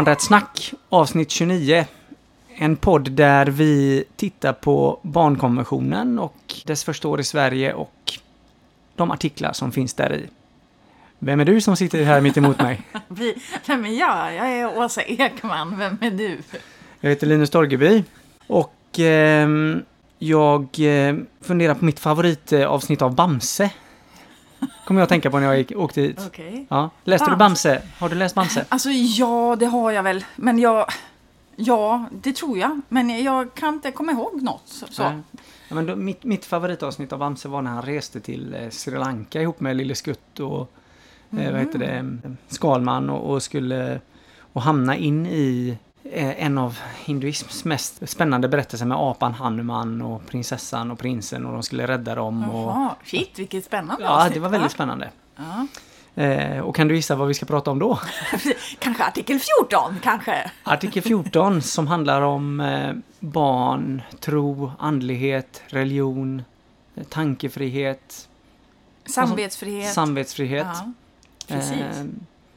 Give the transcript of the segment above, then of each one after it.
Barnrättssnack avsnitt 29. En podd där vi tittar på barnkonventionen och dess första år i Sverige och de artiklar som finns där i. Vem är du som sitter här mitt emot mig? Vem är jag? Jag är Åsa Ekman. Vem är du? Jag heter Linus Torgeby och ehm, jag eh, funderar på mitt favoritavsnitt av Bamse. Kommer jag att tänka på när jag gick, åkte hit. Okej. Ja. Läste du Bamse? Har du läst Bamse? Alltså ja, det har jag väl. Men jag... Ja, det tror jag. Men jag kan inte komma ihåg något. Så. Nej. Ja, men då, mitt, mitt favoritavsnitt av Bamse var när han reste till eh, Sri Lanka ihop med Lille Skutt och eh, vad heter det, eh, Skalman och, och skulle och hamna in i en av hinduisms mest spännande berättelser med apan Hanuman och prinsessan och prinsen och de skulle rädda dem. Och, Jaha, shit vilket spännande ja, avsnitt, det var väldigt va? spännande. Ja. Eh, och kan du gissa vad vi ska prata om då? Kanske artikel 14, kanske? Artikel 14 som handlar om eh, barn, tro, andlighet, religion, eh, tankefrihet, Samvetsfrihet. samvetsfrihet. Ja, precis. Eh,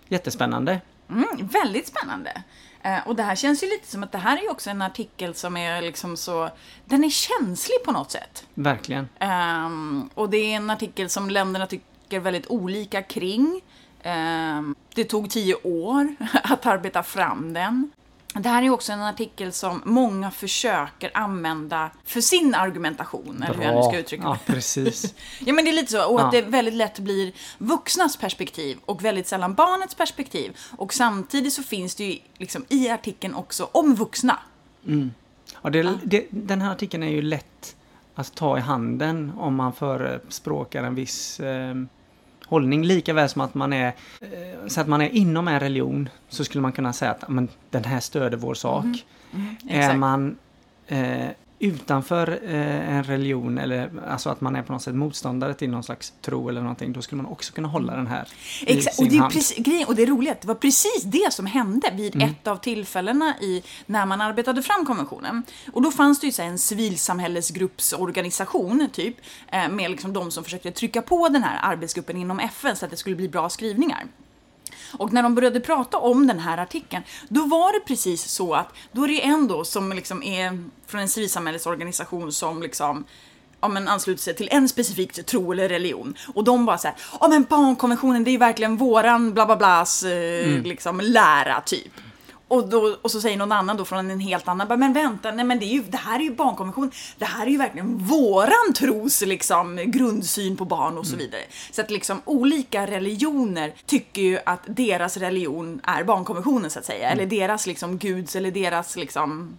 jättespännande. Mm, väldigt spännande. Eh, och det här känns ju lite som att det här är ju också en artikel som är liksom så... Den är känslig på något sätt. Verkligen. Ehm, och det är en artikel som länderna tycker väldigt olika kring. Ehm, det tog tio år att arbeta fram den. Det här är också en artikel som många försöker använda för sin argumentation, eller hur jag nu ska uttrycka Ja, mig. precis. Ja, men det är lite så. Och att Ja. det väldigt lätt blir vuxnas perspektiv och väldigt sällan barnets perspektiv. Och samtidigt så finns det ju liksom i artikeln också om vuxna. Ja, det, det, den här artikeln är ju lätt att ta i handen om man förespråkar en viss eh, hållning. Lika väl som att man är, eh, så att man är inom en religion så skulle man kunna säga att "Ja, men, den här stöder vår sak. är Mm. exakt. man eh, utanför eh, en religion eller alltså att man är på något sätt motståndare till någon slags tro eller någonting, då skulle man också kunna hålla den här i Exakt, sin och det, är hand. precis, och det är roligt, det var precis det som hände vid Mm. ett av tillfällena i, när man arbetade fram konventionen. Och då fanns det ju så en civilsamhällesgruppsorganisation, typ, eh, med liksom de som försökte trycka på den här arbetsgruppen inom FN så att det skulle bli bra skrivningar. Och när de började prata om den här artikeln, då var det precis så att då är det en då som liksom är från en civilsamhällesorganisation som liksom ja, men ansluter sig till en specifik tro eller religion. Och de bara så här, ja men barnkonventionen det är ju verkligen våran bla bla blas eh, liksom lära typ. Och, då, och så säger någon annan då från en helt annan, bara, men vänta, nej men det, är ju, det här är ju barnkonvention, det här är ju verkligen våran tros liksom, grundsyn på barn och så vidare. Så att liksom olika religioner tycker ju att deras religion är barnkonventionen så att säga, eller deras liksom guds eller deras liksom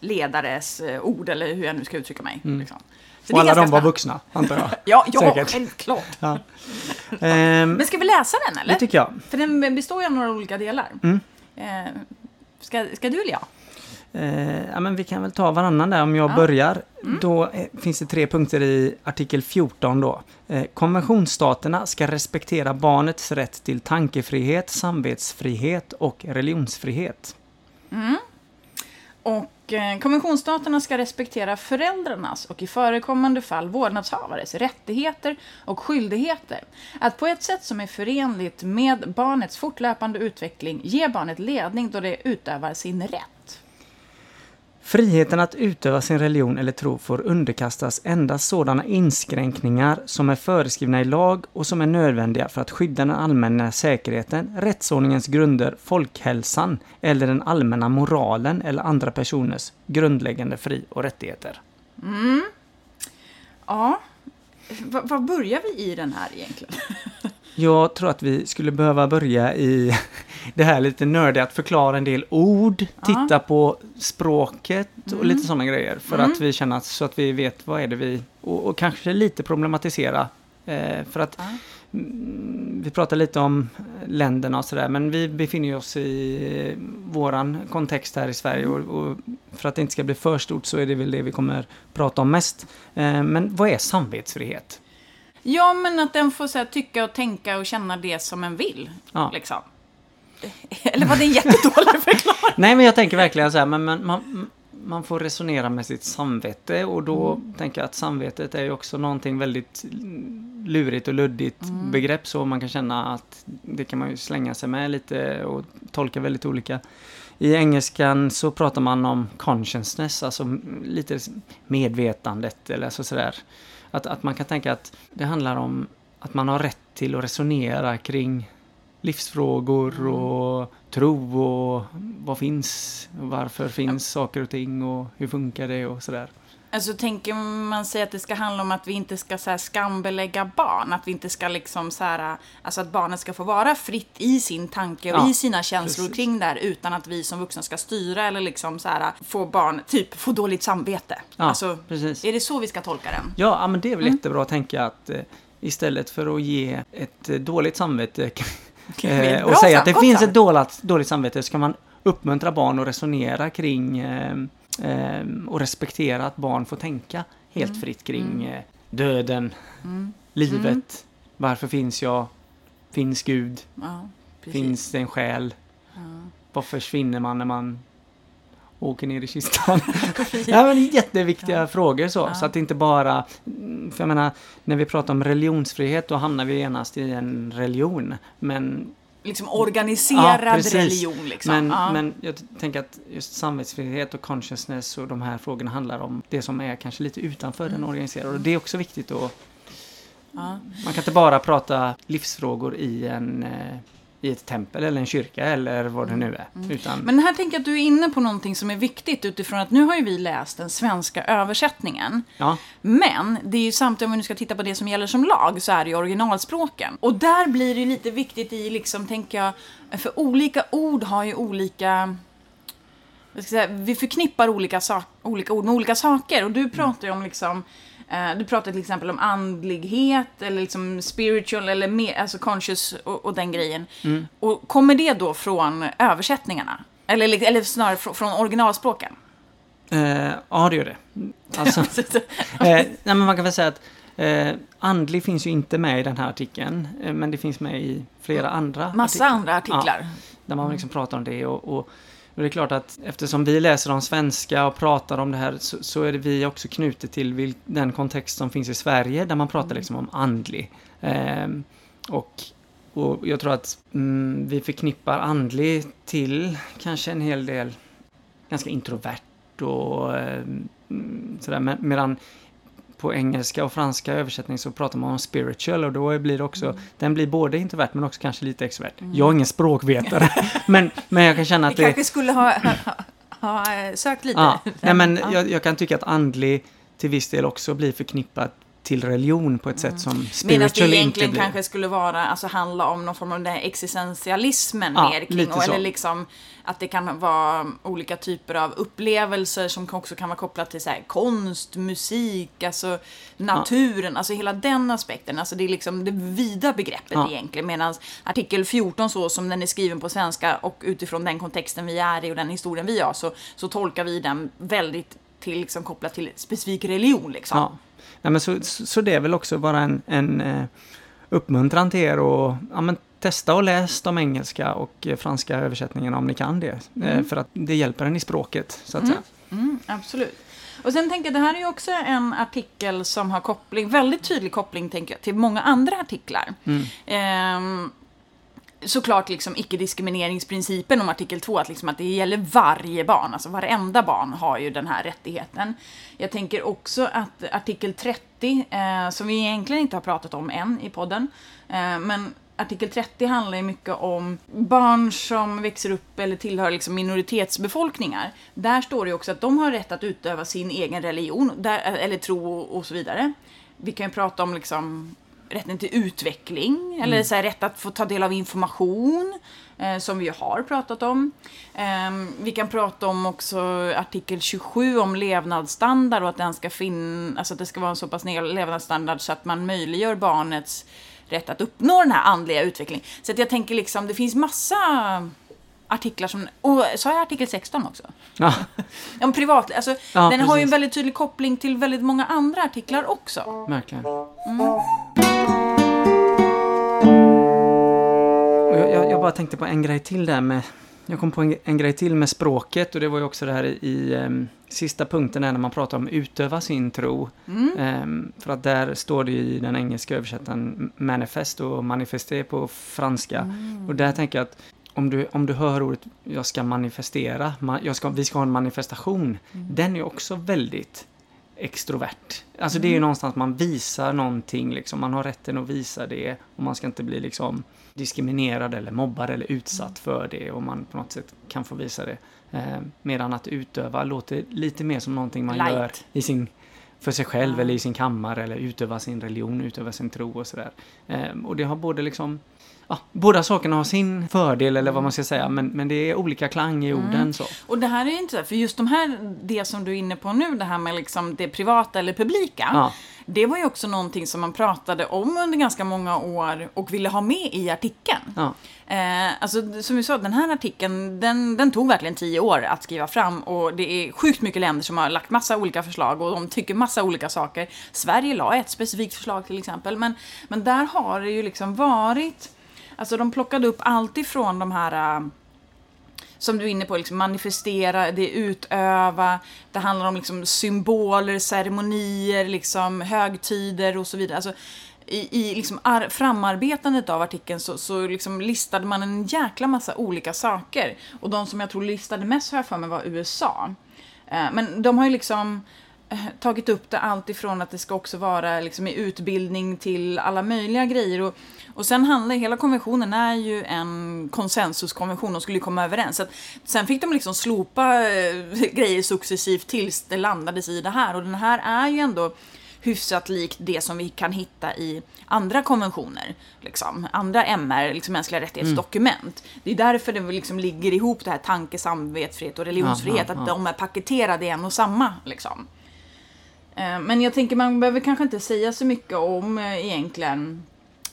ledares eh, ord eller hur jag nu ska uttrycka mig. Liksom. Så Och alla de var spännande. vuxna, antar jag. Ja, ja Säkert. självklart. Ja. Ehm, Men ska vi läsa den eller? det tycker jag. För den består ju av några olika delar. Mm. Eh, ska, ska du eller jag? Eh, ja, men vi kan väl ta varannan där om jag Ja. börjar. Då eh, finns det tre punkter i artikel 14 då. Eh, konventionsstaterna ska respektera barnets rätt till tankefrihet, samvetsfrihet och religionsfrihet. Och eh, Eh, konventionsstaterna ska respektera föräldrarnas och i förekommande fall vårdnadshavares rättigheter och skyldigheter att på ett sätt som är förenligt med barnets fortlöpande utveckling ge barnet ledning då det utövar sin rätt. Friheten att utöva sin religion eller tro får underkastas endast sådana inskränkningar som är föreskrivna i lag och som är nödvändiga för att skydda den allmänna säkerheten, rättsordningens grunder, folkhälsan eller den allmänna moralen eller andra personers grundläggande fri och rättigheter. Ja, Va- Var börjar vi i den här egentligen? Jag tror att vi skulle behöva börja i det här lite nördiga, att förklara en del ord, titta på språket och lite sådana grejer. För att vi känner att, så att vi vet vad är det vi... Och, och kanske lite problematisera. Eh, för att Ja. mm, vi pratar lite om länderna och sådär, men vi befinner oss i våran kontext här i Sverige och, och för att det inte ska bli för stort så är det väl det vi kommer prata om mest. Eh, men vad är samvetsfrihet? Ja, men att den får så här, tycka och tänka och känna det som en vill. Ja. Liksom. Eller var det en jättedålig förklaring? Nej, men jag tänker verkligen så här, men man, man, man får resonera med sitt samvete och då Mm. tänker jag att samvetet är ju också någonting väldigt lurigt och luddigt Mm. begrepp så man kan känna att det kan man ju slänga sig med lite och tolka väldigt olika. I engelskan så pratar man om consciousness, alltså lite medvetandet eller så sådär. Att, att man kan tänka att det handlar om att man har rätt till att resonera kring livsfrågor Mm. och tro och vad finns, varför finns saker och ting och hur funkar det och sådär. Alltså tänker man sig att det ska handla om att vi inte ska så här, skambelägga barn? Att vi inte ska liksom så här, alltså att barnet ska få vara fritt i sin tanke och Ja, i sina känslor precis. kring det här utan att vi som vuxna ska styra eller liksom så här, få barn, typ få dåligt samvete. Ja, alltså, precis. är det så vi ska tolka den? Ja, men det är Mm. väl jättebra att tänka att eh, istället för att ge ett eh, dåligt samvete eh, och säga att det finns ett dåligt, dåligt samvete så kan man uppmuntra barn att resonera kring eh, eh, och respektera att barn får tänka helt Mm. fritt kring eh, döden, livet, varför finns jag, finns Gud, Ja, finns det en själ, Ja. vad försvinner man när man åker ner i kistan? ja, men jätteviktiga frågor så. Ja. Så att det inte bara... För jag menar, när vi pratar om religionsfrihet då hamnar vi genast i en religion. Men, Liksom organiserad Ja, religion liksom. men, ja. men jag tänker att just samvetsfrihet och consciousness och de här frågorna handlar om det som är kanske lite utanför Mm. den organiserade. Och det är också viktigt att... ja. Man kan inte bara prata livsfrågor i en... i ett tempel eller en kyrka eller vad det nu är. Utan, Men här tänker jag att du är inne på någonting som är viktigt utifrån att nu har ju vi läst den svenska översättningen. ja, Men det är ju samtidigt, om vi nu ska titta på det som gäller som lag, så är det ju originalspråken. Och där blir det ju lite viktigt i, liksom, tänker jag, för olika ord har ju olika... Jag ska säga, vi förknippar olika, sak, olika ord med olika saker. Och du pratar ju om liksom... Eh, du pratar till exempel om andlighet eller liksom spiritual eller mer, alltså conscious och, och den grejen. Och kommer det då från översättningarna? Eller, eller snarare från, originalspråken? eh, ja det gör det. Alltså, eh, nej, men man kan väl säga att eh, andlig finns ju inte med i den här artikeln. Eh, men det finns med i flera andra Massa artiklar. andra artiklar. Där man liksom pratar om det och, och, och det är klart att eftersom vi läser om svenska och pratar om det här så, så är det vi också knutet till vil, den kontext som finns i Sverige där man pratar liksom om andlig. Ehm, och, och jag tror att mm, vi förknippar andlig till kanske en hel del ganska introvert och mm, sådär. Men, medan på engelska och franska översättning så pratar man om spiritual och då blir det också, Mm. den blir både introvert men också kanske lite extrovert. Jag är ingen språkvetare, men, men jag kan känna Vi att det... kanske skulle ha, ha, ha eh, sökt lite. Ja, nej, men Ja. jag, jag kan tycka att andlig till viss del också blir förknippat till religion på ett sätt som Medan det spiritual inte egentligen blir. kanske skulle vara, alltså handla om någon form av den här existentialismen Ja, mer kring, och, eller liksom att det kan vara olika typer av upplevelser som också kan vara kopplat till så här, konst, musik, alltså naturen, alltså hela den aspekten. Alltså det är liksom det vida begreppet Ja. egentligen. Medan artikel 14 så som den är skriven på svenska och utifrån den kontexten vi är i och den historien vi har så, så tolkar vi den väldigt till, liksom, kopplat till specifik religion liksom. Ja. Nej, men så, så det är väl också bara en, en eh, uppmuntran till er att ja, men testa och läs de engelska och eh, franska översättningarna om ni kan det. Eh, för att det hjälper en i språket, så att säga. Mm, absolut. Och sen tänker jag, det här är ju också en artikel som har koppling, väldigt tydlig koppling tänker jag, till många andra artiklar. Ehm, såklart liksom icke-diskrimineringsprincipen om artikel 2, att, liksom att det gäller varje barn, alltså varenda barn har ju den här rättigheten. Jag tänker också att artikel 30, eh, som vi egentligen inte har pratat om än i podden, eh, men artikel 30 handlar ju mycket om barn som växer upp eller tillhör liksom minoritetsbefolkningar. Där står det ju också att de har rätt att utöva sin egen religion, där, eller tro och, och så vidare. Vi kan ju prata om liksom rätten till utveckling, eller så här, rätt att få ta del av information, eh, som vi har pratat om. Ehm, vi kan prata om också artikel 27 om levnadsstandard och att, den ska fin- alltså att det ska vara en så pass levnadsstandard så att man möjliggör barnets rätt att uppnå den här andliga utvecklingen. Så att jag tänker liksom, det finns massa artiklar som... Och sa jag artikel 16 också? Ja. Om privat, alltså, Ja, den har ju en precis. väldigt tydlig koppling till väldigt många andra artiklar också. Verkligen. Och jag, jag, bara tänkte på en grej till där med jag kom på en, en grej till med språket och det var ju också det här i um, sista punkten när man pratar om utöva sin tro. Mm. Um, för att där står det i den engelska översättaren manifest och manifesté på franska. Mm. Och där tänker jag att om du, om du hör ordet jag ska manifestera, ma jag ska, vi ska ha en manifestation, Mm. den är också väldigt extrovert. Alltså det är Mm. ju någonstans man visar någonting, liksom. man har rätten att visa det och man ska inte bli liksom diskriminerad eller mobbad eller utsatt Mm. för det och man på något sätt kan få visa det. Eh, medan att utöva låter lite mer som någonting man Light. gör i sin, för sig själv eller i sin kammare eller utöva sin religion, utöva sin tro och sådär. Eh, och det har både liksom Ja, båda sakerna har sin fördel eller vad man ska säga men, men det är olika klang i orden Mm. så. Och det här är så, för just de här, det som du är inne på nu, det här med liksom det privata eller publika. Ja. Det var ju också någonting som man pratade om under ganska många år och ville ha med i artikeln. Ja. Eh, alltså som vi sa, den här artikeln, den, den tog verkligen tio år att skriva fram och det är sjukt mycket länder som har lagt massa olika förslag och de tycker massa olika saker. Sverige la ett specifikt förslag till exempel, men, men där har det ju liksom varit, alltså de plockade upp allt ifrån de här äh, som du är inne på, liksom manifestera, det är utöva, det handlar om liksom symboler, ceremonier, liksom högtider och så vidare. Alltså, i, i liksom ar- framarbetandet av artikeln så, så liksom listade man en jäkla massa olika saker. Och de som jag tror listade mest har jag för mig var USA. Eh, äh, men de har ju liksom tagit upp det allt ifrån att det ska också vara liksom i utbildning till alla möjliga grejer. Och, och sen handlar hela konventionen är ju en konsensuskonvention, de skulle ju komma överens. Så att, sen fick de liksom slopa eh, grejer successivt tills det landades i det här. Och den här är ju ändå hyfsat likt det som vi kan hitta i andra konventioner. Liksom. Andra MR, liksom mänskliga rättighetsdokument. Det är därför det liksom ligger ihop det här tanke, samvetsfrihet och religionsfrihet. Ja, Att de är paketerade i en och samma. Liksom. Eh, Men jag tänker man behöver kanske inte säga så mycket om eh, egentligen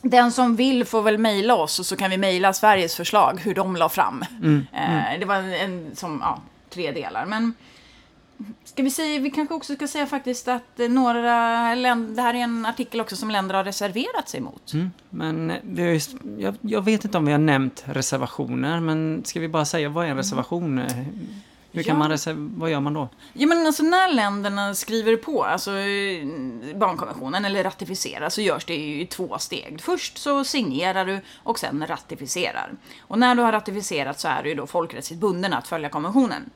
den som vill får väl mejla oss och så kan vi mejla Sveriges förslag, hur de la fram. Mm, Eh, Det var en, som, ja, tre delar. Men ska vi säga, vi kanske också ska säga faktiskt att några länder, det här är en artikel också som länder har reserverat sig mot. Mm. Men just, jag, jag vet inte om vi har nämnt reservationer, men ska vi bara säga vad är en reservation? Hur kan Ja. man reserv- vad gör man då? Ja men alltså när länderna skriver på alltså, eh, barnkonventionen eller ratificerar så görs det i två steg. Först så signerar du och sen ratificerar. Och när du har ratificerat så är du ju då folkrättsligt bunden att följa konventionen.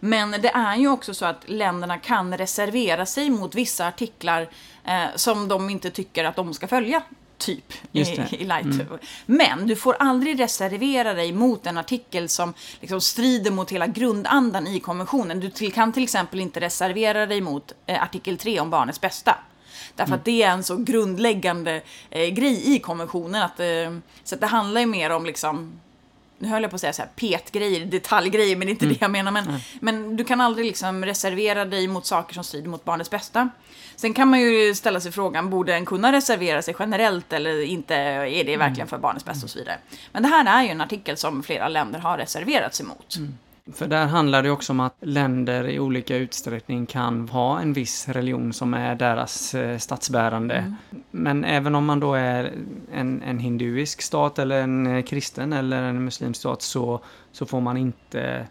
Men det är ju också så att länderna kan reservera sig mot vissa artiklar eh, som de inte tycker att de ska följa. Typ i, i light. Men du får aldrig reservera dig mot en artikel som liksom strider mot hela grundandan i konventionen. Du till, kan till exempel inte reservera dig mot eh, artikel 3 om barnets bästa. Därför att det är en så grundläggande eh, grej i konventionen. Att, eh, så att det handlar ju mer om liksom nu höll jag på att säga så här petgrejer, detaljgrejer, men det är inte det jag menar. Men, men du kan aldrig liksom reservera dig mot saker som strider mot barnets bästa. Sen kan man ju ställa sig frågan, borde en kunna reservera sig generellt eller inte? Är det verkligen för barnets bästa och så vidare? Men det här är ju en artikel som flera länder har reserverat sig mot. För där handlar det också om att länder i olika utsträckning kan ha en viss religion som är deras eh, statsbärande. Men även om man då är en, en hinduisk stat eller en eh, kristen eller en muslimsk stat så, så får man inte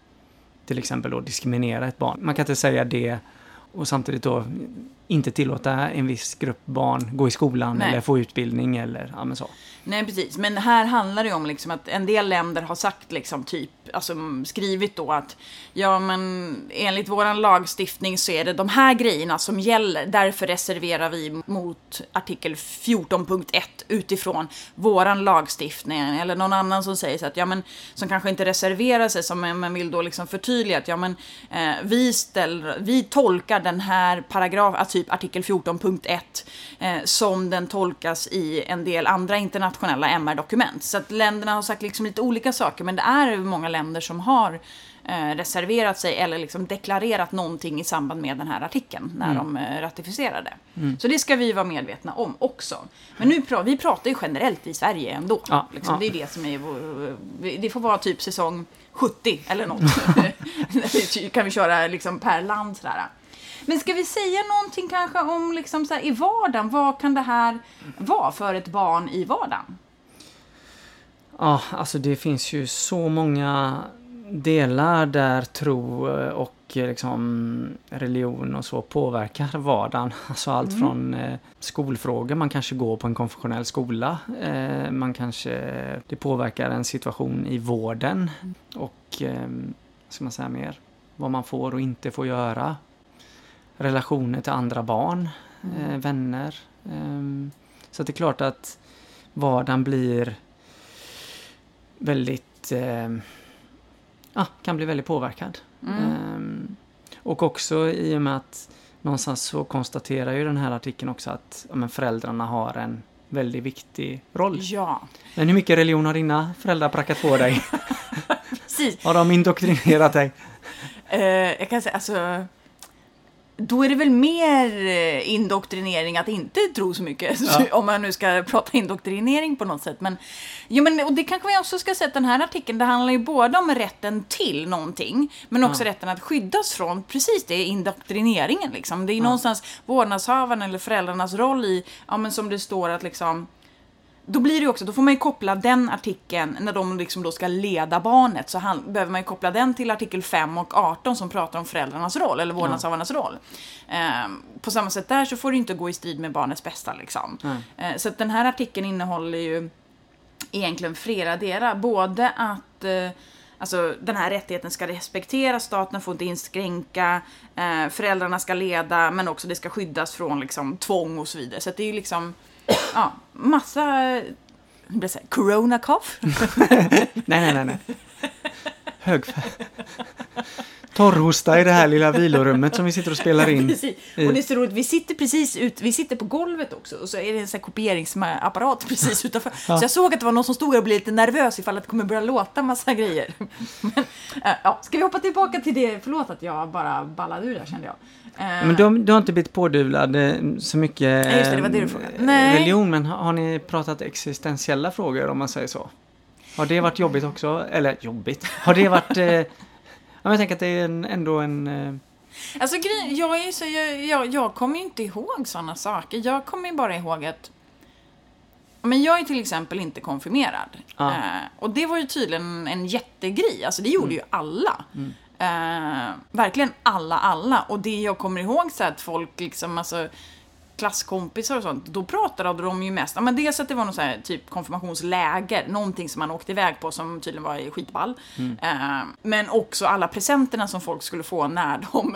till exempel då diskriminera ett barn. Man kan inte säga det och samtidigt då inte tillåta en viss grupp barn gå i skolan Nej. eller få utbildning eller ja, men så. Nej, precis. Men här handlar det om liksom att en del länder har sagt liksom typ, alltså mm, skrivit då att ja men enligt vår lagstiftning så är det de här grejerna som gäller. Därför reserverar vi mot artikel 14.1 utifrån vår lagstiftning. Eller någon annan som säger så att ja men som kanske inte reserverar sig som men vill då liksom förtydliga att ja men eh, vi ställer, vi tolkar den här paragrafen, typ artikel 14.1 eh, som den tolkas i en del andra internationella MR-dokument. Så att länderna har sagt liksom lite olika saker, men det är många länder som har eh, reserverat sig eller liksom deklarerat någonting i samband med den här artikeln när de eh, ratificerade. Så det ska vi vara medvetna om också. Men nu pra- vi pratar ju generellt i Sverige ändå. Ja, liksom, ja. Det är det som är vår, Det får vara typ säsong 70 eller något. kan vi köra liksom per land sådär. Men ska vi säga någonting kanske om liksom så här, i vardagen? Vad kan det här vara för ett barn i vardagen? Ja, alltså det finns ju så många delar där tro eh, och eh, liksom religion och så påverkar vardagen. Alltså allt Mm. från eh, skolfrågor, man kanske går på en konfessionell skola. Eh, man kanske, det påverkar en situation i vården och eh, vad ska man säga mer? Vad man får och inte får göra. Relationer till andra barn, eh, vänner. Ehm, så det är klart att vardagen blir väldigt eh, kan bli väldigt påverkad. Mm. Ehm, och också i och med att någonstans så konstaterar ju den här artikeln också att ja, föräldrarna har en väldigt viktig roll. Ja, Men hur mycket religion har dina föräldrar prackat på dig? precis. Har de indoktrinerat dig? Eh, jag kan säga, alltså... Då är det väl mer eh, indoktrinering att inte tro så mycket. Ja. Om man nu ska prata indoktrinering på något sätt. Men, jo, men och det kanske vi också ska säga att den här artikeln, det handlar ju både om rätten till någonting, men också Ja. rätten att skyddas från precis det, indoktrineringen. Liksom. Det är Ja. någonstans vårdnadshavaren eller föräldrarnas roll i, ja men som det står att liksom då blir det också, då får man ju koppla den artikeln, när de liksom då ska leda barnet, så han, behöver man ju koppla den till artikel 5 och 18 som pratar om föräldrarnas roll, eller vårdnadshavarnas roll. Ehm, på samma sätt där så får det inte gå i strid med barnets bästa liksom. Eh, så att den här artikeln innehåller ju egentligen flera delar. Både att eh, alltså, den här rättigheten ska respekteras, staten får inte inskränka, eh, föräldrarna ska leda, men också det ska skyddas från liksom, tvång och så vidare. Så det är ju liksom ja, massa hur blir det så här, corona cough. Nej, nej, nej. nej. Högfärg. Torrhosta i det här lilla vilorummet som vi sitter och spelar in. Precis. Och det är så roligt, vi sitter precis ut, vi sitter på golvet också och så är det en sån kopieringsapparat precis utanför. Ja. Så jag såg att det var någon som stod och blev lite nervös ifall att det kommer börja låta massa grejer. Men, äh, ja, ska vi hoppa tillbaka till det, förlåt att jag bara ballade ur där kände jag. Eh, Men du, har- du har inte blivit pådyvlad eh, så mycket Nej, just det, det var det du eh, frågade. Nej. religion, men har, har ni pratat existentiella frågor om man säger så? Har det varit jobbigt också? Eller jobbigt? Har det varit... Men jag tänker att det är en, ändå en... Eh, Alltså jag, är så, jag, jag, jag kommer ju inte ihåg sådana saker. Jag kommer ju bara ihåg att men jag är till exempel inte konfirmerad. Ja. Eh, och det var ju tydligen en jättegrej. Alltså det gjorde ju alla. Eh, verkligen alla, alla. Och det jag kommer ihåg så att folk liksom, alltså klasskompisar och sånt, då pratade de ju mest, ja men dels att det var någon här typ konfirmationsläger, någonting som man åkte iväg på som tydligen var skitball. Eh, men också alla presenterna som folk skulle få när de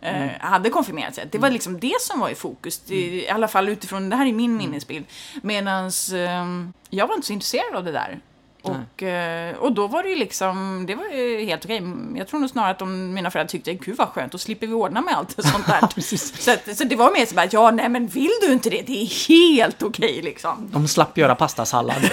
eh, hade konfirmerat sig. Det var liksom det som var i fokus, det, i alla fall utifrån, det här är min minnesbild. Medan jag var inte så intresserad av det där. Och, eh, och då var det ju liksom, det var ju helt okej. Jag tror nog snarare att de, mina föräldrar tyckte, gud vad skönt, då slipper vi ordna med allt sånt där. så, att, så det var mer så bara, ja nej men vill du inte det, det är helt okej liksom. de slapp göra pastasallad.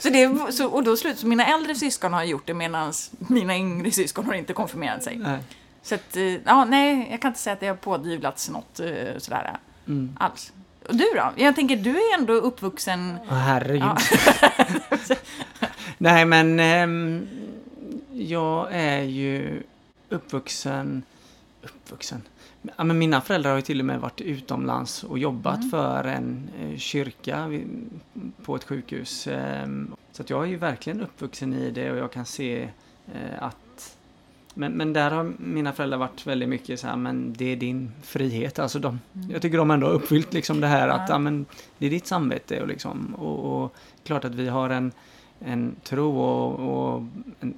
så det, så, och då slut, så mina äldre syskon har gjort det medan mina yngre syskon har inte konfirmerat sig. Nej. Så att, eh, ja nej, jag kan inte säga att det har pådyvlats något eh, sådär Mm. alls. Du då? Jag tänker, du är ändå uppvuxen... Åh, herregud. Ja. Nej, men ehm, jag är ju uppvuxen... Uppvuxen? Ja, men mina föräldrar har ju till och med varit utomlands och jobbat Mm. för en eh, kyrka vid, på ett sjukhus. ehm, så att jag är ju verkligen uppvuxen i det och jag kan se eh, att men, men där har mina föräldrar varit väldigt mycket så här, men det är din frihet. Alltså de, Jag tycker de ändå har uppfyllt liksom det här att Mm. Ja. men, det är ditt samvete och, liksom, och, och klart att vi har en, en tro och, och, en,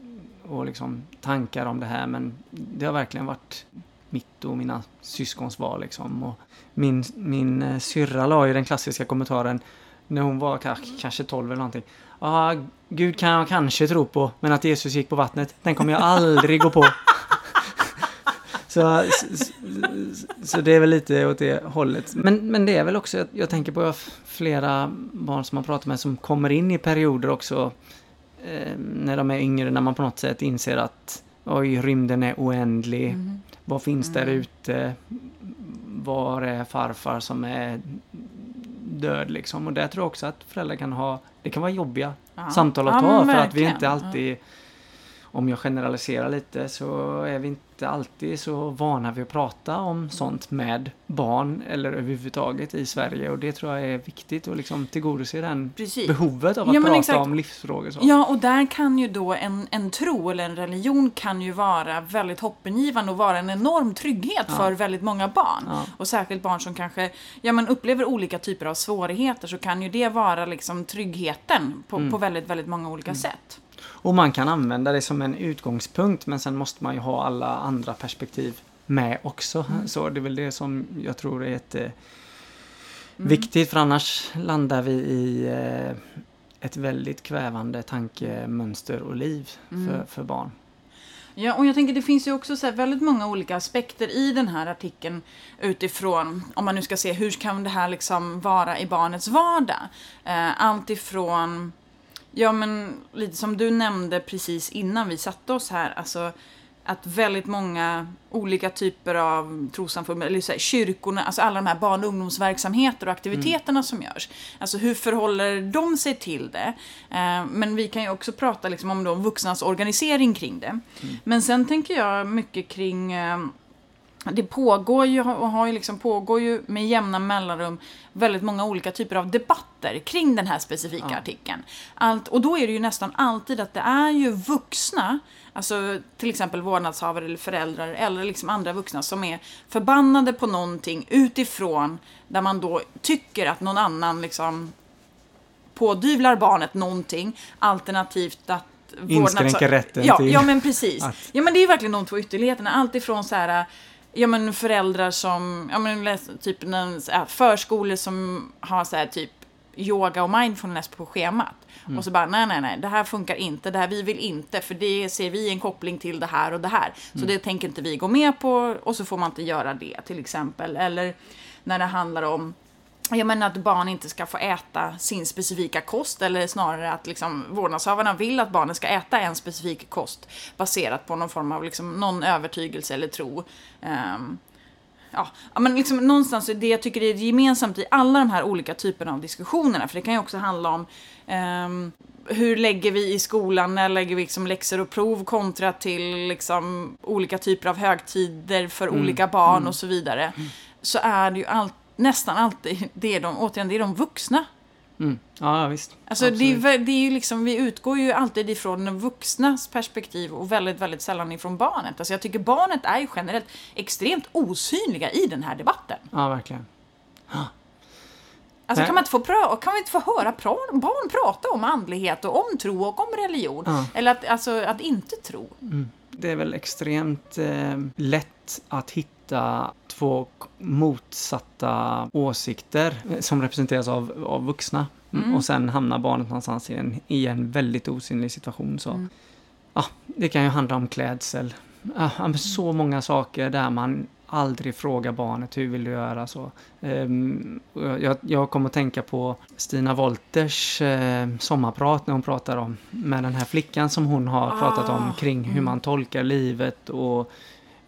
och liksom tankar om det här men det har verkligen varit mitt och mina syskons val liksom. Och min, min eh, syrra la ju den klassiska kommentaren när hon var ka- kanske 12 eller någonting. Ja, Gud kan jag kanske tro på, men att Jesus gick på vattnet, den kommer jag aldrig gå på. Så, så, så det är väl lite åt det hållet. Men, men det är väl också, jag, tänker på flera barn som man pratar med som kommer in i perioder också eh, när de är yngre, när man på något sätt inser att oj, rymden är oändlig. Mm. Vad finns där Mm. ute? Var är farfar som är död liksom? Och där tror jag också att föräldrar kan ha, det kan vara jobbiga Ja. samtal att Ja, ta för att vi inte alltid om jag generaliserar lite så är vi inte alltid så vana vid att prata om sånt med barn eller överhuvudtaget i Sverige och det tror jag är viktigt att liksom tillgodose den Precis. behovet av att Ja, prata exakt. om livsfrågor. Så. Ja, och där kan ju då en, en tro eller en religion kan ju vara väldigt hoppingivande och vara en enorm trygghet för väldigt många barn. Ja. Och särskilt barn som kanske ja, men upplever olika typer av svårigheter så kan ju det vara liksom tryggheten på, Mm. på väldigt, väldigt många olika sätt. Och man kan använda det som en utgångspunkt men sen måste man ju ha alla andra perspektiv med också. Mm. Så det är väl det som jag tror är eh, Mm. för annars landar vi i eh, ett väldigt kvävande tankemönster och liv Mm. för, för barn. Ja, och jag tänker det finns ju också så väldigt många olika aspekter i den här artikeln utifrån, om man nu ska se hur kan det här liksom vara i barnets vardag? Eh, allt ifrån, ja men lite som du nämnde precis innan vi satte oss här, alltså att väldigt många olika typer av trossamfund, eller så här, kyrkorna, alltså alla de här barn och ungdomsverksamheter och aktiviteterna som görs. Alltså hur förhåller de sig till det? Eh, men vi kan ju också prata liksom om de vuxnas organisering kring det. Men sen tänker jag mycket kring eh, det pågår ju, och har ju liksom, pågår ju med jämna mellanrum väldigt många olika typer av debatter kring den här specifika Ja. artikeln. Allt, och då är det ju nästan alltid att det är ju vuxna, alltså till exempel vårdnadshavare eller föräldrar eller liksom andra vuxna som är förbannade på någonting utifrån där man då tycker att någon annan liksom pådyvlar barnet någonting alternativt att Inskränker rätten ja, till Ja, men precis. att- Ja, men det är verkligen de två ytterligheterna. Allt ifrån så här, ja men föräldrar som, ja men typ förskolor som har så här typ yoga och mindfulness på schemat. Och så bara, nej, nej, nej, det här funkar inte, det här vi vill inte, för det ser vi en koppling till det här och det här. Så det tänker inte vi gå med på, och så får man inte göra det, till exempel. Eller när det handlar om jag menar att barn inte ska få äta sin specifika kost eller snarare att liksom, vårdnadshavarna vill att barnen ska äta en specifik kost baserat på någon form av liksom, någon övertygelse eller tro. Ehm, ja, men liksom någonstans det jag tycker är gemensamt i alla de här olika typerna av diskussionerna. För det kan ju också handla om ehm, hur lägger vi i skolan, när lägger vi liksom läxor och prov kontra till liksom olika typer av högtider för olika barn och så vidare. Så är det ju allt, nästan alltid, det är de, återigen, det är de vuxna Mm. Ja, visst. Alltså det är, det är ju liksom, vi utgår ju alltid ifrån den vuxnas perspektiv och väldigt, väldigt sällan ifrån barnet. Alltså jag tycker barnet är ju generellt extremt osynliga i den här debatten. Ja, verkligen. Alltså kan man, inte få prö- kan man inte få höra barn prata om andlighet och om tro och om religion? Ja. Eller att, alltså, att inte tro? Det är väl extremt eh, lätt att hitta två k- motsatta åsikter som representeras av, av vuxna. Mm. Och sen hamnar barnet någonstans i en, i en väldigt osynlig situation. Så. Mm. Ja, det kan ju handla om klädsel. Ja, så många saker där man aldrig frågar barnet hur vill du göra så. Ehm, jag, jag kommer att tänka på Stina Wolters eh, sommarprat när hon pratar om med den här flickan som hon har pratat om Ah, kring hur mm. man tolkar livet och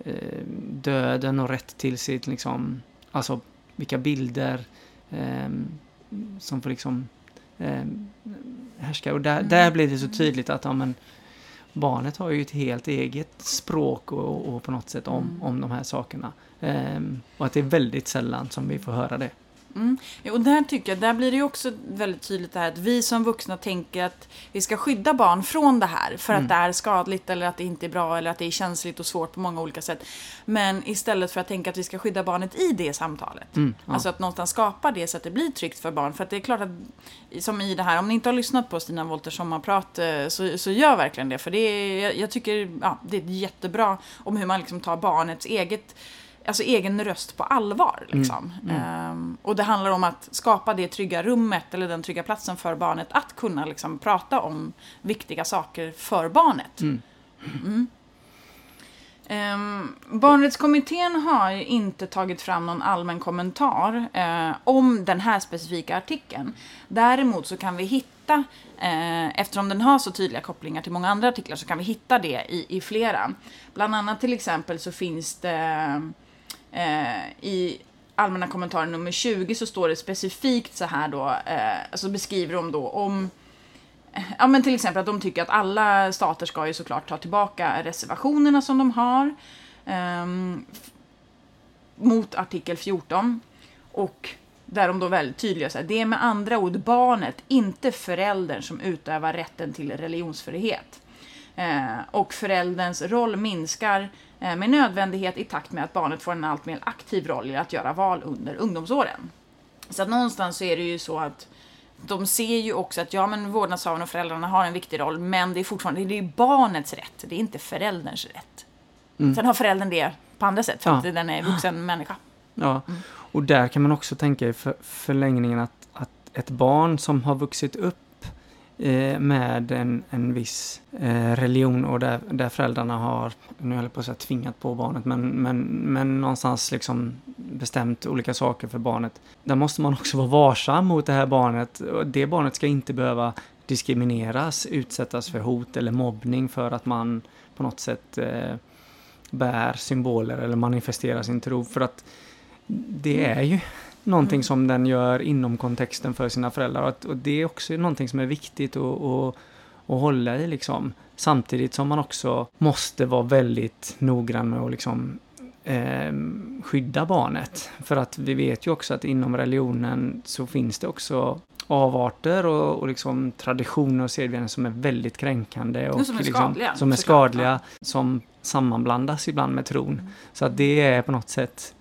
eh, döden och rätt till sitt liksom, alltså vilka bilder ehm, som får liksom ehm, härska. Och där, där blir det så tydligt att ja, men, barnet har ju ett helt eget språk och, och på något sätt om, Mm. om de här sakerna. Ehm, och att det är väldigt sällan som vi får höra det. Mm. Och där tycker jag, där blir det ju också väldigt tydligt det här att vi som vuxna tänker att vi ska skydda barn från det här för Mm. att det är skadligt eller att det inte är bra eller att det är känsligt och svårt på många olika sätt. Men istället för att tänka att vi ska skydda barnet i det samtalet. Mm, ja. Alltså att någonstans skapa det så att det blir tryggt för barn. För att det är klart att, som i det här, om ni inte har lyssnat på Stina Wolters sommarprat eh, så, så gör verkligen det. För det är, jag tycker ja, det är jättebra om hur man liksom tar barnets eget Alltså egen röst på allvar. Liksom. Ehm, och det handlar om att skapa det trygga rummet eller den trygga platsen för barnet att kunna liksom, prata om viktiga saker för barnet. Mm. Mm. Um, Barnrättskommittén har inte tagit fram någon allmän kommentar eh, om den här specifika artikeln. Däremot så kan vi hitta, eh, eftersom den har så tydliga kopplingar till många andra artiklar, så kan vi hitta det i, i flera. Bland annat till exempel så finns det Eh, i allmänna kommentaren nummer 20 så står det specifikt så här då, eh, alltså beskriver de då om ja, men till exempel att de tycker att alla stater ska ju såklart ta tillbaka reservationerna som de har eh, mot artikel 14. Och där de då väldigt tydliga säger det är med andra ord barnet, inte föräldern som utövar rätten till religionsfrihet. Eh, och förälderns roll minskar eh, med nödvändighet i takt med att barnet får en allt mer aktiv roll i att göra val under ungdomsåren. Så att någonstans så är det ju så att de ser ju också att ja, men vårdnadshavaren och föräldrarna har en viktig roll, men det är fortfarande det är barnets rätt, det är inte förälderns rätt. Sen har föräldern det på andra sätt, för Ja. att den är vuxen människa. Ja, och där kan man också tänka i för, förlängningen att, att ett barn som har vuxit upp eh, Eh, med en, en viss eh, religion och där, där föräldrarna har, nu höll jag på att säga tvingat på barnet, men, men, men någonstans liksom bestämt olika saker för barnet. Där måste man också vara varsam mot det här barnet. Det barnet ska inte behöva diskrimineras, utsättas för hot eller mobbning för att man på något sätt eh, bär symboler eller manifesterar sin tro. För att det är ju någonting som den gör inom kontexten för sina föräldrar. Och, att, och det är också någonting som är viktigt att, att, att hålla i liksom. Samtidigt som man också måste vara väldigt noggrann med att liksom eh, skydda barnet. För att vi vet ju också att inom religionen så finns det också avarter och, och liksom traditioner och sedvänjor som är väldigt kränkande. Och som är liksom, skadliga, Som är skadliga, som sammanblandas ibland med tron. Mm. Så att det är på något sätt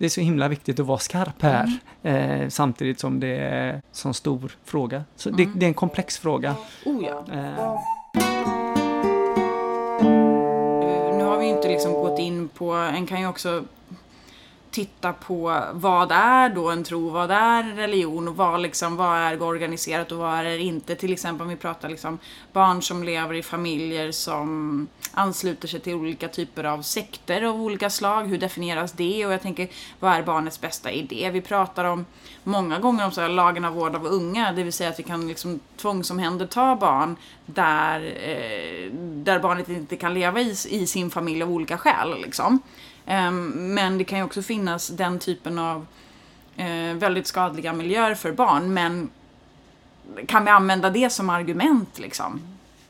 det är så himla viktigt att vara skarp här. Mm. Eh, samtidigt som det är en stor fråga. Så det, Mm. det är en komplex fråga. Oh ja. Eh, Nu har vi ju inte liksom gått in på, en kan ju också titta på vad är då en tro, vad är religion och vad, liksom, vad är organiserat och vad är det inte. Till exempel om vi pratar liksom barn som lever i familjer som ansluter sig till olika typer av sekter av olika slag. Hur definieras det? Och jag tänker, vad är barnets bästa idé? Vi pratar om många gånger om så här, lagen av vård av unga, det vill säga att vi kan liksom tvångsomhänderta barn där, eh, där barnet inte kan leva i, i sin familj av olika skäl. Liksom. Ehm, men det kan ju också finnas den typen av eh, väldigt skadliga miljöer för barn, men kan vi använda det som argument liksom?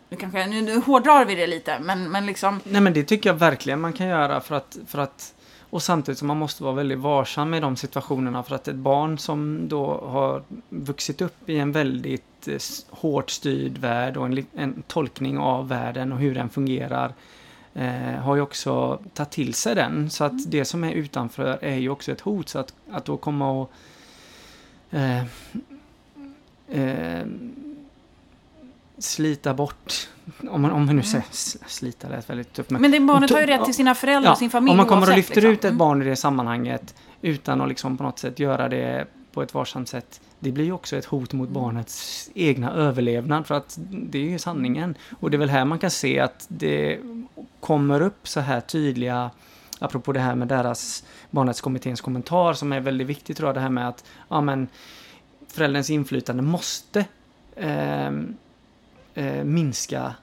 Nu, kanske, nu, nu hårdrar vi det lite, men, men liksom... nej men det tycker jag verkligen man kan göra för att, för att och samtidigt som man måste vara väldigt varsam i de situationerna för att ett barn som då har vuxit upp i en väldigt eh, hårt styrd värld och en, en tolkning av världen och hur den fungerar eh, har ju också tagit till sig den. Så att det som är utanför är ju också ett hot. Så att, att då komma och eh, eh, slita bort, om man, om man nu säger s- slita lät väldigt tufft. Men det barnet har ju rätt till sina föräldrar Ja, och sin familj om man kommer och lyfter liksom. ut ett barn i det sammanhanget utan att liksom på något sätt göra det på ett varsamt sätt. Det blir ju också ett hot mot Mm. barnets egna överlevnad för att det är ju sanningen. Och det är väl här man kan se att det kommer upp så här tydliga Apropå det här med deras barnrättskommitténs kommentar som är väldigt viktigt tror jag. Det här med att ja, men, förälderns inflytande måste ehm, eh, minska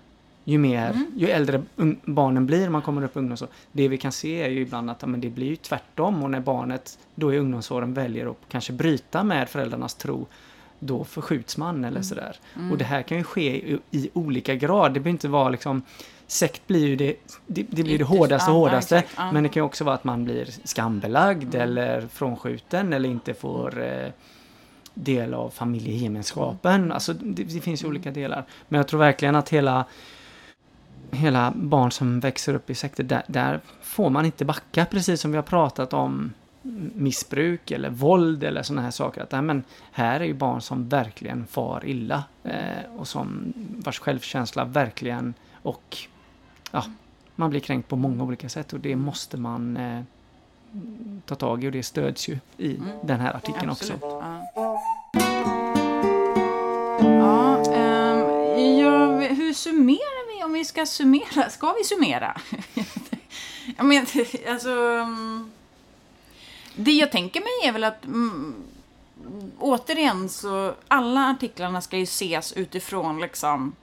ju mer, Mm. ju äldre barnen blir, man kommer upp i ungdomsår. Det vi kan se är ju ibland att men det blir ju tvärtom och när barnet då i ungdomsåren väljer att kanske bryta med föräldrarnas tro, då förskjuts man eller sådär. Mm. Och det här kan ju ske i, i olika grad. Det behöver inte vara liksom Sekt blir ju det, det, det, blir det hårdaste och hårdaste. Men det kan också vara att man blir skambelagd Mm. eller frånskjuten eller inte får eh, del av familjegemenskapen. Alltså det, det finns ju Mm. olika delar. Men jag tror verkligen att hela hela barn som växer upp i sekter, där, där får man inte backa precis som vi har pratat om missbruk eller våld eller sådana här saker. Att, nej, men här är ju barn som verkligen far illa eh, och som vars självkänsla verkligen och ja, man blir kränkt på många olika sätt och det måste man eh, ta tag i och det stöds ju i Mm. den här artikeln Absolut, också. Ja. Ja, ehm, ja, hur summerar om vi ska summera? Ska vi summera? jag menar, alltså... Det jag tänker mig är väl att mm, återigen så alla artiklarna ska ju ses utifrån liksom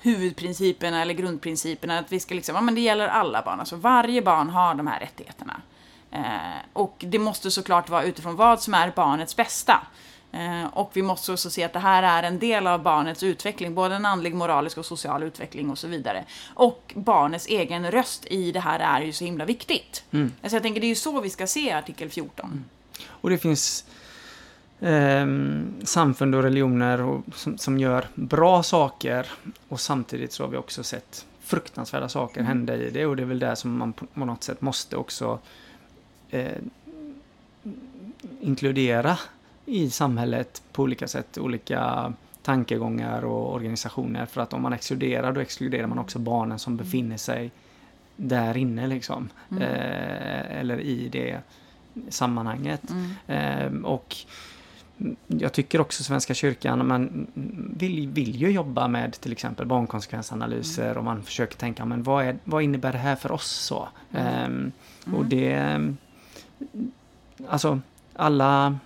huvudprinciperna eller grundprinciperna att vi ska liksom, ja men det gäller alla barn, alltså varje barn har de här rättigheterna. Eh, och det måste såklart vara utifrån vad som är barnets bästa. Eh, och vi måste också se att det här är en del av barnets utveckling, både en andlig, moralisk och social utveckling och så vidare. Och barnets egen röst i det här är ju så himla viktigt. Mm. Alltså jag tänker det är ju så vi ska se artikel 14. Och det finns eh, samfund och religioner och, som, som gör bra saker och samtidigt så har vi också sett fruktansvärda saker hända i det och det är väl det som man på, på något sätt måste också eh, inkludera i samhället på olika sätt, olika tankegångar och organisationer för att om man exkluderar då exkluderar man också barnen som befinner sig där inne liksom. Mm. Eh, eller i det sammanhanget. Mm. Eh, och jag tycker också Svenska kyrkan man vill, vill ju jobba med till exempel barnkonsekvensanalyser och man försöker tänka men vad, är, vad innebär det här för oss så? Mm. Eh, och det... Alltså alla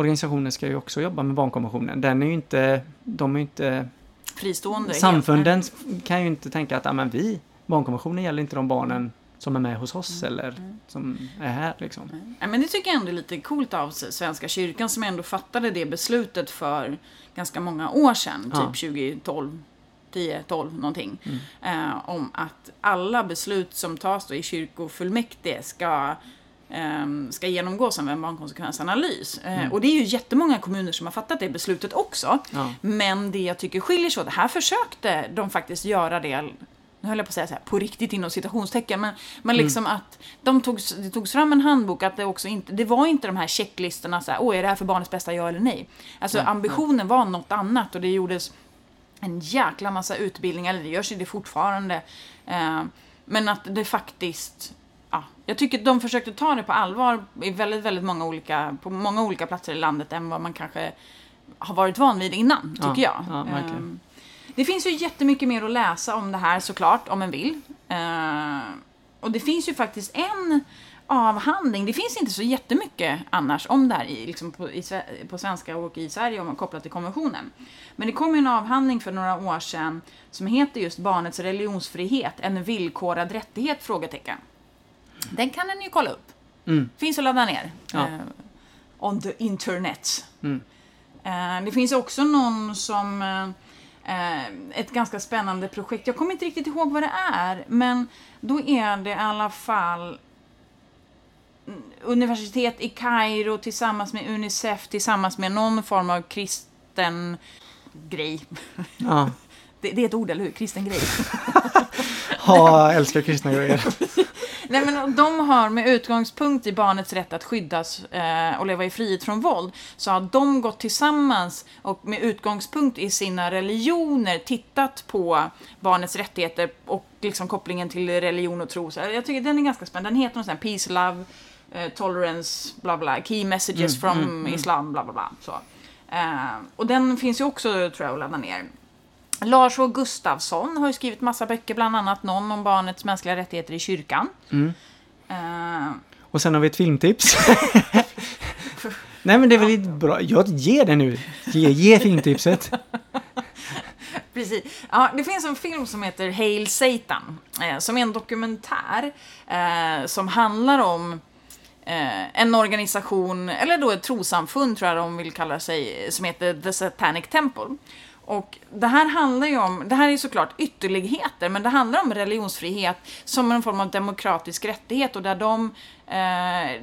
organisationer ska ju också jobba med barnkonventionen. Den är ju inte... De är ju inte... Fristående. helt. Samfunden kan ju inte tänka att ja, men vi, barnkonventionen gäller inte de barnen som är med hos oss Mm. eller som är här liksom. Ja, men det tycker jag ändå är lite coolt av Svenska kyrkan som ändå fattade det beslutet för ganska många år sedan, Ja. typ 2012, 10, 12 någonting. Mm. Eh, om att alla beslut som tas då i kyrkofullmäktige ska ska genomgås av en barnkonsekvensanalys. Eh, Mm. Och det är ju jättemånga kommuner som har fattat det beslutet också. Ja. Men det jag tycker skiljer sig åt, här försökte de faktiskt göra det nu höll jag på att säga så här, på riktigt inom citationstecken, men, men Mm. liksom att de togs, det togs fram en handbok att det också inte, det var inte de här checklistorna så här, åh är det här för barnets bästa, ja eller nej? Alltså Ja, ambitionen var något annat och det gjordes en jäkla massa utbildningar, eller det görs ju det fortfarande. Eh, men att det faktiskt, jag tycker att de försökte ta det på allvar i väldigt, väldigt många olika, på många olika platser i landet än vad man kanske har varit van vid innan, Ja, tycker jag. ja, verkligen. Ehm, det finns ju jättemycket mer att läsa om det här såklart, om en vill. Eh, och det finns ju faktiskt en avhandling, det finns inte så jättemycket annars om det här i, liksom på, i, på svenska och i Sverige om man kopplat till konventionen. Men det kom ju en avhandling för några år sedan som heter just Barnets religionsfrihet, en villkorad rättighet? Frågetecken. Den kan ni ju kolla upp. Mm. Finns att ladda ner. Ja. Eh, on the internet. Mm. Eh, det finns också någon som... Eh, eh, ett ganska spännande projekt. Jag kommer inte riktigt ihåg vad det är, men då är det i alla fall mm, universitet i Kairo tillsammans med Unicef tillsammans med någon form av kristen grej. Ja. Det, det är ett ord, eller hur? Kristen grej. Jag älskar kristna grejer. Nej, men de har med utgångspunkt i barnets rätt att skyddas eh, och leva i frihet från våld, så har de gått tillsammans och med utgångspunkt i sina religioner tittat på barnets rättigheter och liksom kopplingen till religion och tro. Så jag tycker den är ganska spännande. Den heter något sånt här Peace, Love, eh, Tolerance, bla bla, Key Messages Mm, from mm, mm. Islam, bla bla bla. Så. Eh, och den finns ju också, tror jag, att ladda ner. Lars H. Gustafsson har ju skrivit massa böcker, bland annat någon om barnets mänskliga rättigheter i kyrkan. Mm. Eh, Och sen har vi ett filmtips. Nej men det är väl lite bra. Jag ger det nu. Ge, ge filmtipset. precis. Ja, det finns en film som heter Hail Satan, eh, som är en dokumentär eh, som handlar om eh, en organisation, eller då ett trosamfund tror jag de vill kalla sig, som heter The Satanic Temple. Och det här handlar ju om, det här är såklart ytterligheter, men det handlar om religionsfrihet som en form av demokratisk rättighet och där de, eh,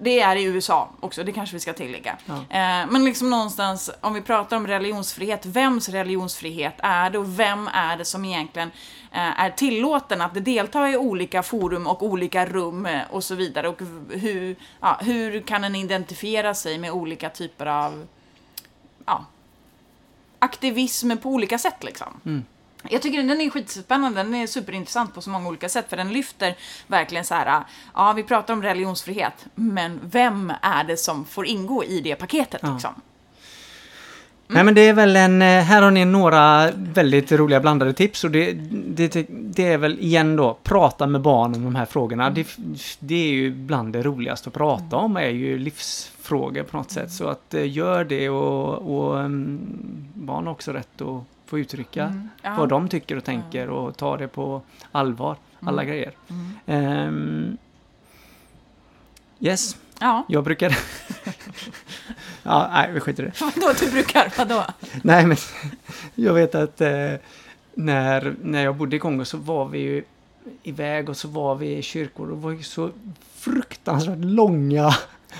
det är i USA också, det kanske vi ska tillägga. Ja. Eh, men liksom någonstans, om vi pratar om religionsfrihet, vems religionsfrihet är det och vem är det som egentligen eh, är tillåten att delta i olika forum och olika rum eh, och så vidare och hur, ja, hur kan en identifiera sig med olika typer av ja, aktivism på olika sätt liksom. Mm. Jag tycker den är skitspännande, den är superintressant på så många olika sätt för den lyfter verkligen så här, ja vi pratar om religionsfrihet, men vem är det som får ingå i det paketet Ja. liksom? Nej men det är väl en, eh, här har ni några väldigt roliga blandade tips och det, det, det är väl igen då, prata med barn om de här frågorna. Det, det är ju bland det roligaste att prata om, är ju livsfrågor på något sätt. Så att eh, gör det och, och mm, barn har också rätt att få uttrycka Mm. Ja. vad de tycker och tänker och ta det på allvar, alla grejer. Mm. Ehm, yes, Ja, Jag brukar... ja, nej, vi skiter i det. vadå du brukar, vadå? Nej, men jag vet att eh, när, när jag bodde i Kongo så var vi ju iväg och så var vi i kyrkor och det var ju så fruktansvärt långa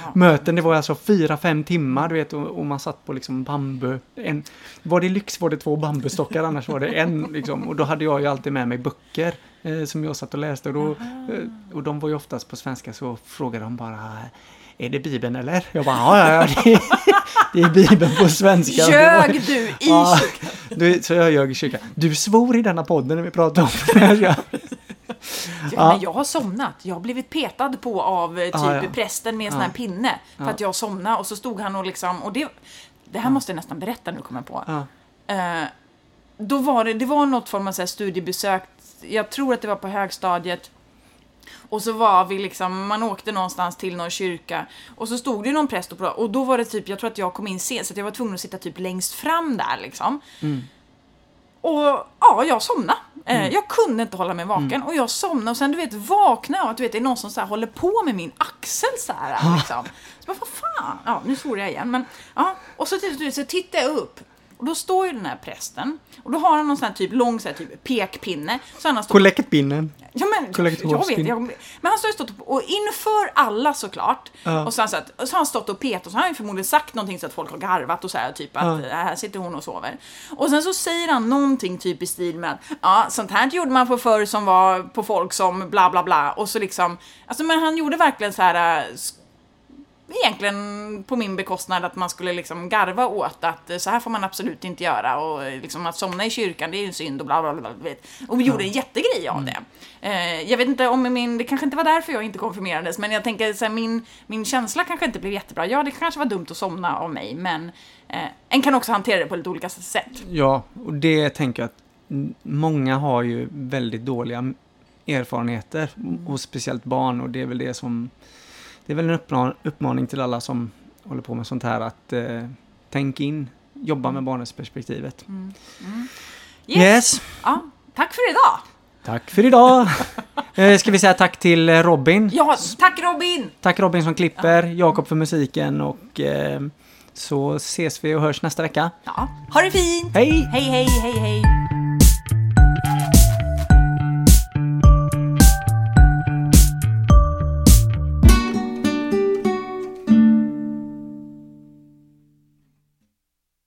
Ja. möten. Det var alltså fyra, fem timmar, du vet, och, och man satt på liksom bambu. En, var det lyx var det två bambustockar, annars var det en liksom. Och då hade jag ju alltid med mig böcker eh, som jag satt och läste. Och, då, eh, och de var ju oftast på svenska så frågade de bara är det Bibeln eller? Jag bara, ja, ja, ja det, är, det är Bibeln på svenska. Ljög du i Ja, kyrkan? du, så jag ljög i kyrkan. Du svor i denna podden när vi pratade om det. Ja. Men jag har somnat. Jag har blivit petad på av eh, typ Ah, ja. prästen med en sån här pinne. För att jag somnade och så stod han och liksom, och det, det här måste jag nästan berätta nu kommer jag på. Eh, då var det, det var något form av så studiebesök, jag tror att det var på högstadiet. Och så var vi liksom, man åkte någonstans till någon kyrka och så stod det någon präst och pratade och då var det typ, jag tror att jag kom in sent så jag var tvungen att sitta typ längst fram där liksom. Och ja, jag somnade. Eh, Jag kunde inte hålla mig vaken och jag somnade och sen du vet vaknade jag att du vet, det är någon som så här, håller på med min axel så här. Liksom. Så bara, vad fan? Ja, nu svor jag igen. Men, ja. Och så, så tittar jag upp och då står ju den här prästen och då har han någon sån här typ lång så här, typ pekpinne. Så han har stått Kollektpinnen. Ja, men, jag Kollektorspinn. vet, jag, men han står ju stått och, och inför alla såklart. Ja. Och, så har han, så att, och så har han stått och petat och så har han förmodligen sagt någonting så att folk har garvat och så här typ att. "Äh, här sitter hon och sover. Och sen så säger han någonting typ i stil med att ja, sånt här gjorde man på förr som var på folk som bla bla bla. Och så liksom, alltså men han gjorde verkligen så här äh, egentligen på min bekostnad att man skulle liksom garva åt att eh, så här får man absolut inte göra och eh, liksom att somna i kyrkan det är ju en synd och bla bla bla. Vet. Och vi gjorde en jättegrej av det. Eh, jag vet inte om min, det kanske inte var därför jag inte konfirmerades men jag tänker så här, min, min känsla kanske inte blev jättebra. Ja, det kanske var dumt att somna av mig men eh, en kan också hantera det på lite olika sätt. Ja, och det tänker jag att många har ju väldigt dåliga erfarenheter, och speciellt barn, och det är väl det som... Det är väl en uppma- uppmaning till alla som håller på med sånt här att eh, tänk in, jobba med barnets perspektivet. Yes. Yes. Ja, tack för idag! Tack för idag! eh, ska vi säga tack till eh, Robin. Ja, tack Robin! Tack Robin som klipper, Jakob för musiken och eh, så ses vi och hörs nästa vecka. Ja, ha det fint! Hej! Hej, hej, hej, hej!